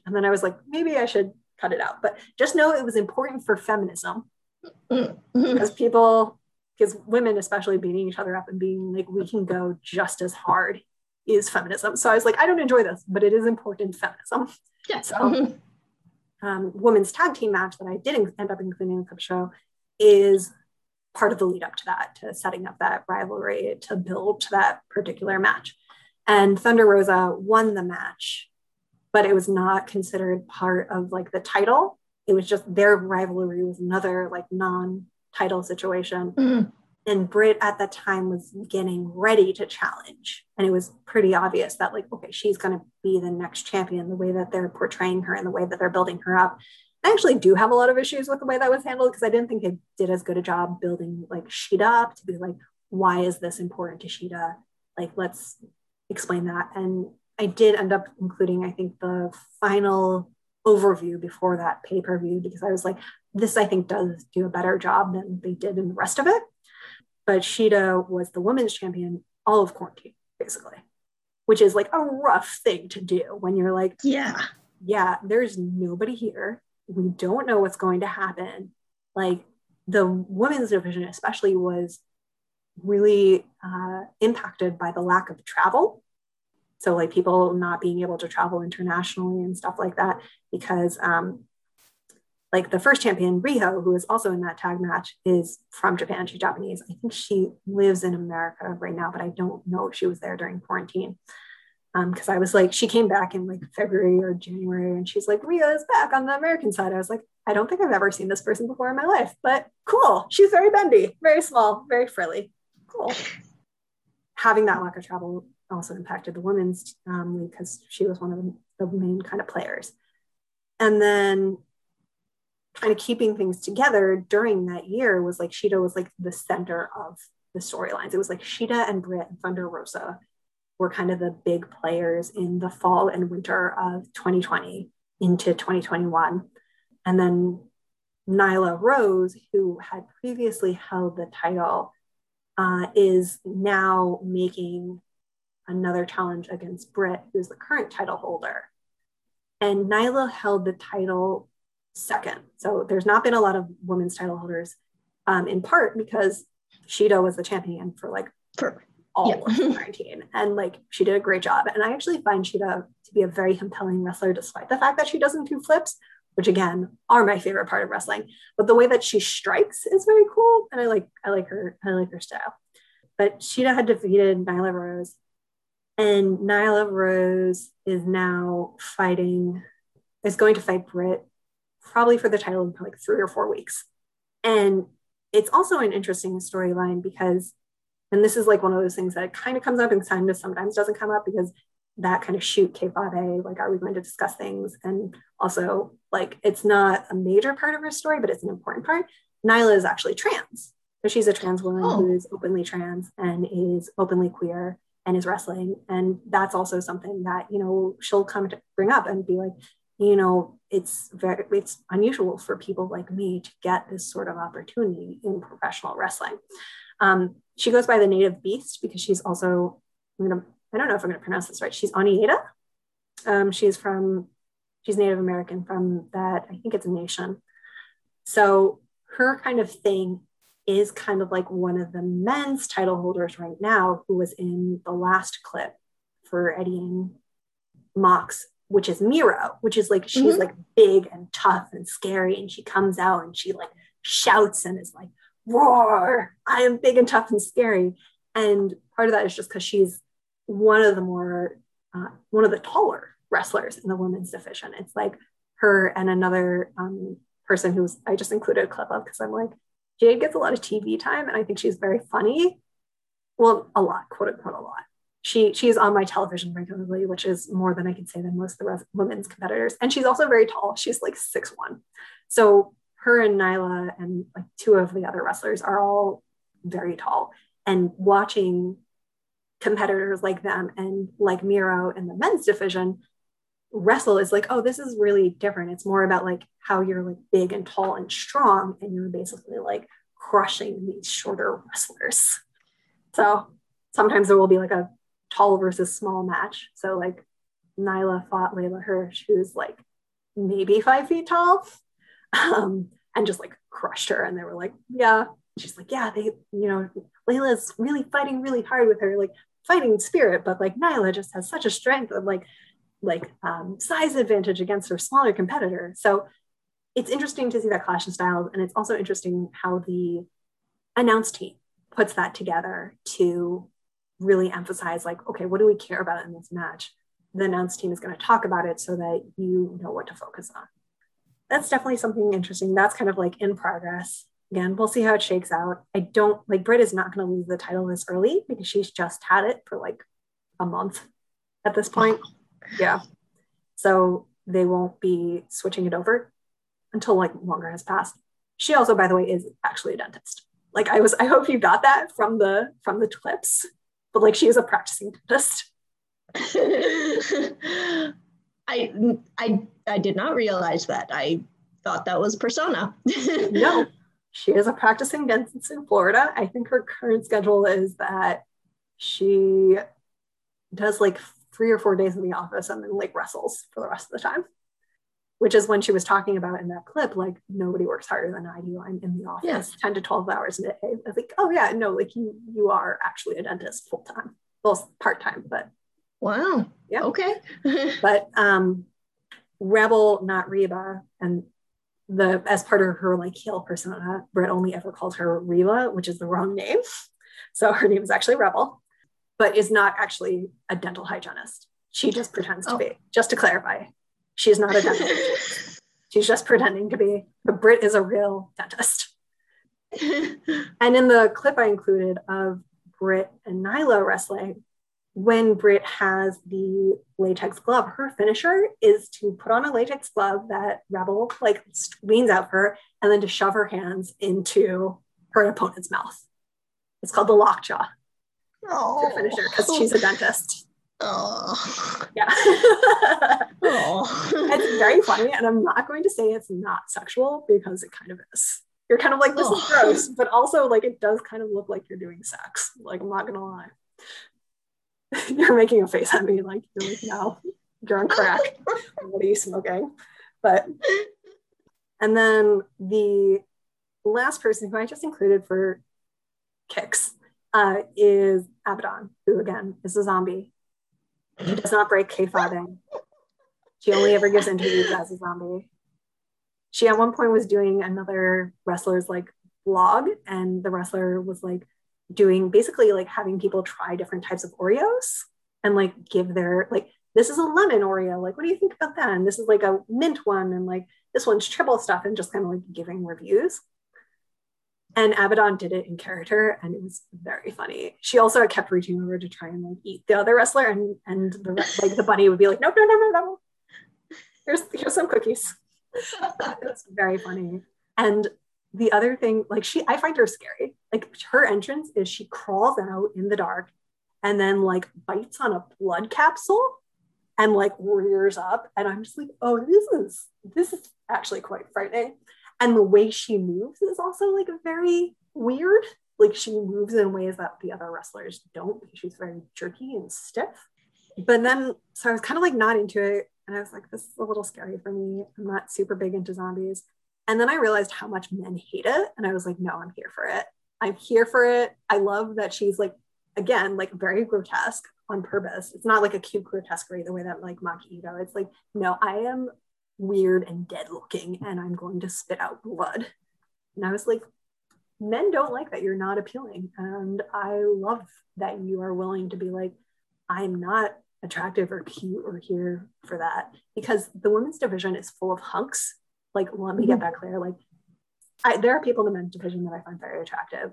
and then I was like, maybe I should cut it out. But just know it was important for feminism mm-hmm. because people, because women especially beating each other up and being like, we can go just as hard is feminism. So I was like, I don't enjoy this, but it is important feminism. Yeah. So, mm-hmm. um, women's tag team match that I did not end up including in the show is part of the lead up to that, to setting up that rivalry, to build to that particular match. And Thunder Rosa won the match but it was not considered part of like the title. It was just their rivalry was another like non-title situation. Mm-hmm. And Britt at that time was getting ready to challenge. And it was pretty obvious that, like, okay, she's going to be the next champion, the way that they're portraying her and the way that they're building her up. I actually do have a lot of issues with the way that was handled because I didn't think it did as good a job building like Shida up to be like, why is this important to Shida? Like, let's explain that. And I did end up including, I think, the final overview before that pay per view because I was like, this I think does do a better job than they did in the rest of it. But Shida was the women's champion all of quarantine, basically, which is like a rough thing to do when you're like, yeah, yeah, there's nobody here. We don't know what's going to happen. Like the women's division, especially, was really uh, impacted by the lack of travel. So, like people not being able to travel internationally and stuff like that, because um, like the first champion, Riho, who is also in that tag match, is from Japan. She's Japanese. I think she lives in America right now, but I don't know if she was there during quarantine. Because um, I was like, she came back in like February or January, and she's like, Riho is back on the American side. I was like, I don't think I've ever seen this person before in my life, but cool. She's very bendy, very small, very frilly. Cool. Having that lack of travel also impacted the women's um, because she was one of the main kind of players. And then kind of keeping things together during that year was like Shida was like the center of the storylines. It was like Shida and Britt and Thunder Rosa were kind of the big players in the fall and winter of 2020 into 2021. And then Nyla Rose, who had previously held the title, uh, is now making another challenge against Britt, who's the current title holder. And Nyla held the title second. So there's not been a lot of women's title holders, um, in part because Shida was the champion for like for all yeah. of 2019. and like she did a great job. And I actually find Shida to be a very compelling wrestler, despite the fact that she doesn't do flips, which again are my favorite part of wrestling. But the way that she strikes is very cool. And I like I like her, I like her style. But Shida had defeated Nyla Rose. And Nyla Rose is now fighting, is going to fight Britt probably for the title in like three or four weeks. And it's also an interesting storyline because, and this is like one of those things that kind of comes up and kind of sometimes doesn't come up because that kind of shoot kayfabe, eh, like, are we going to discuss things? And also, like, it's not a major part of her story, but it's an important part. Nyla is actually trans. So she's a trans woman oh. who is openly trans and is openly queer and is wrestling. And that's also something that, you know, she'll come to bring up and be like, you know, it's very it's unusual for people like me to get this sort of opportunity in professional wrestling. Um, she goes by the native beast because she's also I'm gonna I don't know if I'm gonna pronounce this right. She's Oneida. Um, she's from she's Native American from that I think it's a nation. So her kind of thing is kind of like one of the men's title holders right now who was in the last clip for Eddie and Mox which is Miro, which is like she's mm-hmm. like big and tough and scary, and she comes out and she like shouts and is like, roar, I am big and tough and scary. And part of that is just because she's one of the more uh, one of the taller wrestlers in the women's division. It's like her and another um, person who's I just included a clip of because I'm like, Jade gets a lot of TV time and I think she's very funny. Well, a lot, quote unquote, a lot she she's on my television regularly, which is more than I can say than most of the res- women's competitors. And she's also very tall. She's like six one. So her and Nyla and like two of the other wrestlers are all very tall. And watching competitors like them and like Miro in the men's division wrestle is like, oh, this is really different. It's more about like how you're like big and tall and strong, and you're basically like crushing these shorter wrestlers. So sometimes there will be like a tall versus small match. So like Nyla fought Leyla Hirsch, who's like maybe five feet tall, um, and just like crushed her. And they were like, yeah. She's like, yeah, they, you know, Leyla's really fighting really hard with her like fighting spirit, but like Nyla just has such a strength of like like um, size advantage against her smaller competitor. So it's interesting to see that clash in styles, and it's also interesting how the announce team puts that together to really emphasize like okay what do we care about in this match the announce team is going to talk about it so that you know what to focus on that's definitely something interesting that's kind of like in progress again, we'll see how it shakes out. I don't like Britt is not going to lose the title this early because she's just had it for like a month at this point. Yeah. So they won't be switching it over until like longer has passed. She also, by the way, is actually a dentist. Like I was, I hope you got that from the from the clips, but like she is a practicing dentist. I I I did not realize that. I thought that was a persona. no, she is a practicing dentist in Florida. I think her current schedule is that she does like three or four days in the office and then like wrestles for the rest of the time. Which is when she was talking about in that clip, like nobody works harder than I do. I'm in the office yeah. 10 to 12 hours a day. I was like, oh yeah, no, like you you are actually a dentist full time. Well, part-time, but wow. Yeah. Okay. but um Rebel, not Reba, and the as part of her like heel persona, Britt only ever calls her Reba, which is the wrong name. So her name is actually Rebel, but is not actually a dental hygienist. She just pretends oh. to be, just to clarify. She's not a dentist. She's just pretending to be, but Britt is a real dentist. and in the clip I included of Britt and Nyla wrestling, when Britt has the latex glove, her finisher is to put on a latex glove that Rebel like leans out for her and then to shove her hands into her opponent's mouth. It's called the lockjaw. Oh. finisher because she's a oh. dentist. Oh. Yeah. oh. It's very funny. And I'm not going to say it's not sexual because it kind of is. You're kind of like, this oh. is gross, but also like it does kind of look like you're doing sex. Like, I'm not gonna lie. you're making a face at me like you're like no you're on crack what are you smoking but and then the last person who i just included for kicks uh, is abaddon who again is a zombie she does not break kayfabe she only ever gives interviews as a zombie she at one point was doing another wrestler's like blog, and the wrestler was like doing basically like having people try different types of Oreos and like give their like this is a lemon Oreo. Like, what do you think about that? And this is like a mint one, and like this one's triple stuff, and just kind of like giving reviews. And Abaddon did it in character, and it was very funny. She also kept reaching over to try and like eat the other wrestler, and and the like the bunny would be like, nope, no, no, no, no. Here's here's some cookies. it was very funny. And the other thing, like she, I find her scary. Like her entrance is she crawls out in the dark and then like bites on a blood capsule and like rears up. And I'm just like, oh, this is this is actually quite frightening. And the way she moves is also like very weird. Like she moves in ways that the other wrestlers don't. She's very jerky and stiff. But then, so I was kind of like not into it. And I was like, this is a little scary for me. I'm not super big into zombies. And then I realized how much men hate it. And I was like, no, I'm here for it. I'm here for it. I love that she's like, again, like very grotesque on purpose. It's not like a cute grotesquerie the way that like Maki Ito. It's like, no, I am weird and dead looking and I'm going to spit out blood. And I was like, men don't like that you're not appealing. And I love that you are willing to be like, I'm not attractive or cute or here for that because the women's division is full of hunks like let me get mm-hmm. that clear like I, there are people in the men's division that I find very attractive.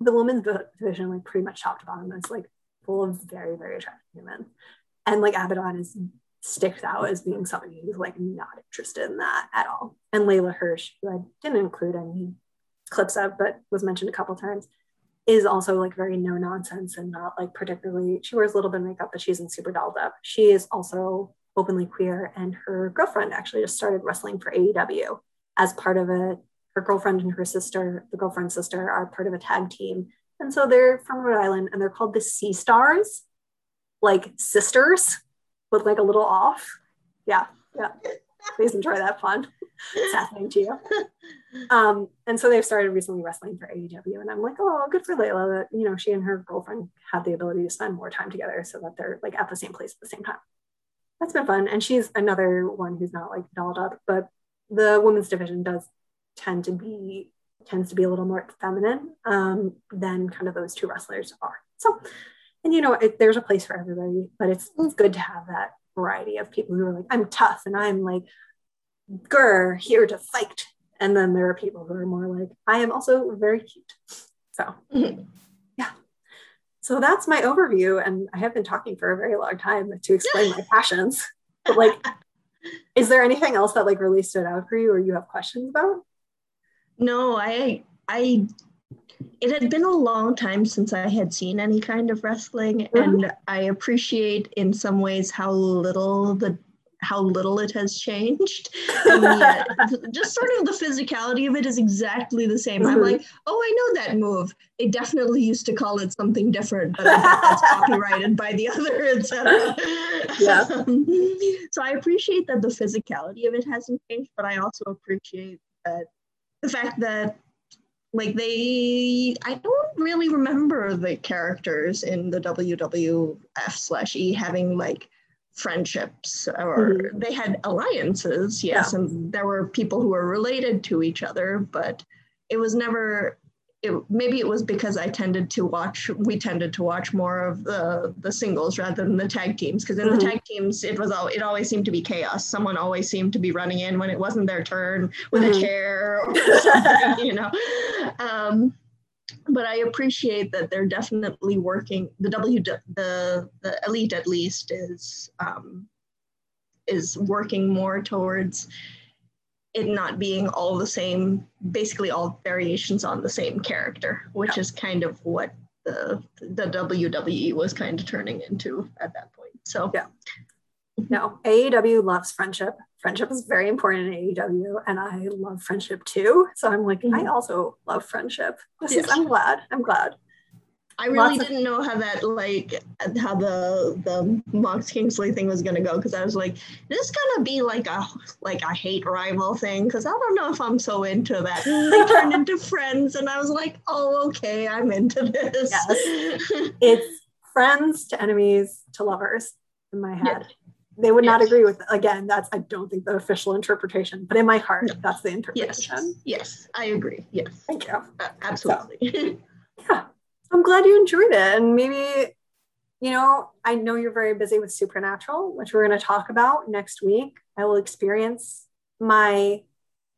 The women's division, like pretty much top to bottom, is like full of very, very attractive women. And like Abaddon is sticks out as being somebody who's like not interested in that at all. And Leyla Hirsch, who I didn't include any clips of, but was mentioned a couple times, is also like very no nonsense and not like particularly. She wears a little bit of makeup, but she's in super dolled up. She is also openly queer, and her girlfriend actually just started wrestling for AEW as part of a her girlfriend and her sister, the girlfriend's sister, are part of a tag team. And so they're from Rhode Island and they're called the Sea Stars, like sisters with like a little off. Yeah, yeah. Please enjoy that fun. It's happening to you. Um, and so they've started recently wrestling for AEW. And I'm like, oh, good for Leyla that, you know, she and her girlfriend have the ability to spend more time together so that they're like at the same place at the same time that's been fun. And she's another one who's not like dolled up, but the women's division does tend to be tends to be a little more feminine um, than kind of those two wrestlers are. So, and you know, it, there's a place for everybody, but it's, it's good to have that variety of people who are like, I'm tough and I'm like, grr, here to fight. And then there are people who are more like, I am also very cute. So, mm-hmm. yeah. So that's my overview. And I have been talking for a very long time to explain my passions. But like, is there anything else that like really stood out for you or you have questions about? No, I, I, it had been a long time since I had seen any kind of wrestling, mm-hmm. and I appreciate in some ways how little the how little it has changed. Yet, just sort of the physicality of it is exactly the same. Mm-hmm. I'm like, oh, I know that move. They definitely used to call it something different, but that's copyrighted by the other, etc. Yeah. Um, so I appreciate that the physicality of it hasn't changed, but I also appreciate that the fact that like they i don't really remember the characters in the wwf slash e having like friendships or mm-hmm. they had alliances yes yeah. and there were people who were related to each other but it was never it, maybe it was because I tended to watch we tended to watch more of the the singles rather than the tag teams because in mm-hmm. the tag teams it was all it always seemed to be chaos someone always seemed to be running in when it wasn't their turn with mm-hmm. a chair or something you know um, but I appreciate that they're definitely working. The W the the elite at least is um, is working more towards it not being all the same, basically all variations on the same character, which yeah. is kind of what the the WWE was kind of turning into at that point. So yeah. No, AEW loves friendship friendship is very important in AEW and I love friendship too. So I'm like, mm-hmm. I also love friendship. This yes. is I'm glad. I'm glad. I really Lots didn't of- know how that like how the the Mox Kingston thing was gonna go because I was like, this gonna be like a like a hate rival thing because I don't know if I'm so into that. they turned into friends and I was like, oh okay, I'm into this. Yes. it's friends to enemies to lovers in my head. Yeah they would yes. not agree with again that's i don't think the official interpretation but in my heart no. that's the interpretation yes yes i agree yes thank you uh, absolutely so, yeah i'm glad you enjoyed it and maybe you know i know you're very busy with supernatural which we're going to talk about next week i will experience my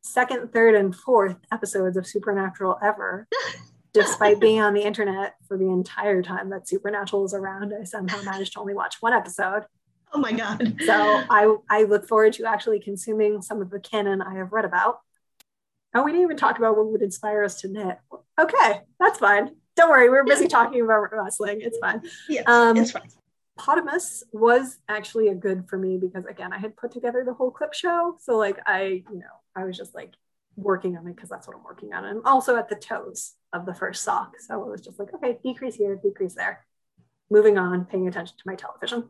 second third and fourth episodes of supernatural ever despite being on the internet for the entire time that supernatural is around i somehow managed to only watch one episode Oh my God. So I, I look forward to actually consuming some of the canon I have read about. Oh, we didn't even talk about what would inspire us to knit. Okay, that's fine. Don't worry, we're busy talking about wrestling. It's fine. Yeah, um, it's fine. Potamus was actually a good for me because again, I had put together the whole clip show. So like I, you know, I was just like working on it because that's what I'm working on. And I'm also at the toes of the first sock. So it was just like, okay, decrease here, decrease there. Moving on, paying attention to my television.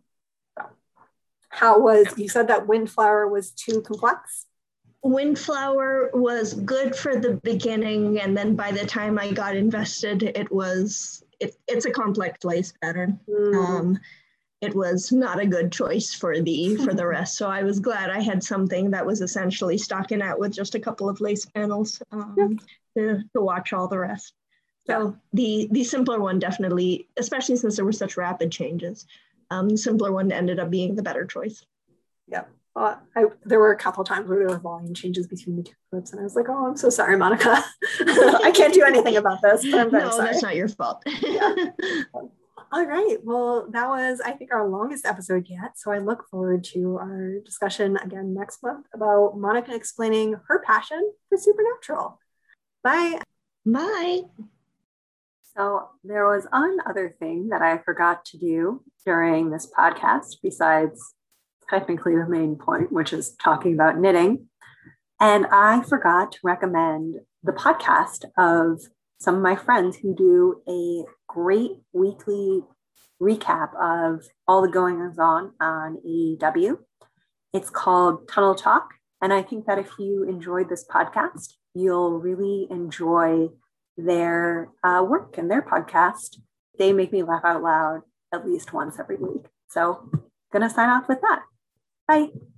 So how was you said that windflower was too complex windflower was good for the beginning and then by the time i got invested it was it, it's a complex lace pattern mm. um, it was not a good choice for the for the rest so i was glad i had something that was essentially stocking out with just a couple of lace panels um, yeah. to, to watch all the rest so the the simpler one definitely especially since there were such rapid changes um, the simpler one ended up being the better choice. Yeah. Well, I, there were a couple times where there were volume changes between the two clips, and I was like, "Oh, I'm so sorry, Monica. I can't do anything about this." But I'm no, sorry. that's not your fault. yeah. All right. Well, that was, I think, our longest episode yet. So I look forward to our discussion again next month about Monica explaining her passion for supernatural. Bye. Bye. So there was one other thing that I forgot to do during this podcast, besides technically the main point, which is talking about knitting. And I forgot to recommend the podcast of some of my friends who do a great weekly recap of all the goings on on AEW. It's called Tunnel Talk. And I think that if you enjoyed this podcast, you'll really enjoy their uh, work and their podcast. They make me laugh out loud at least once every week. So, gonna sign off with that. Bye.